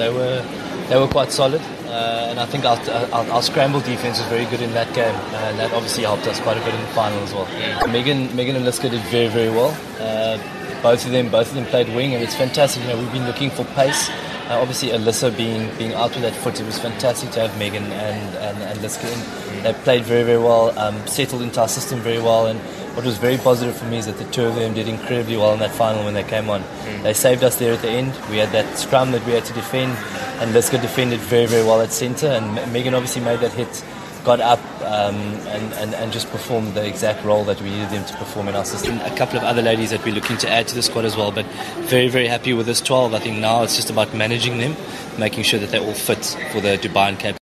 they were they were quite solid, uh, and I think our, our, our, scramble defense was very good in that game, and that obviously helped us quite a bit in the final as well. Mm. Megan Megan and Liska did very very well. Uh, both of them both of them played wing, and it's fantastic. You know, we've been looking for pace. Uh, obviously, Alyssa being being out with that foot, it was fantastic to have Megan and and, and Liska in. They played very very well, um, settled into our system very well, and what was very positive for me is that the two of them did incredibly well in that final when they came on. Mm. They saved us there at the end. We had that scrum that we had to defend, and Liska defended very, very well at centre. And Megan obviously made that hit, got up, um, and, and, and just performed the exact role that we needed them to perform in our system. A couple of other ladies that we're looking to add to the squad as well, but very, very happy with this 12. I think now it's just about managing them, making sure that they all fit for the Dubai and Cape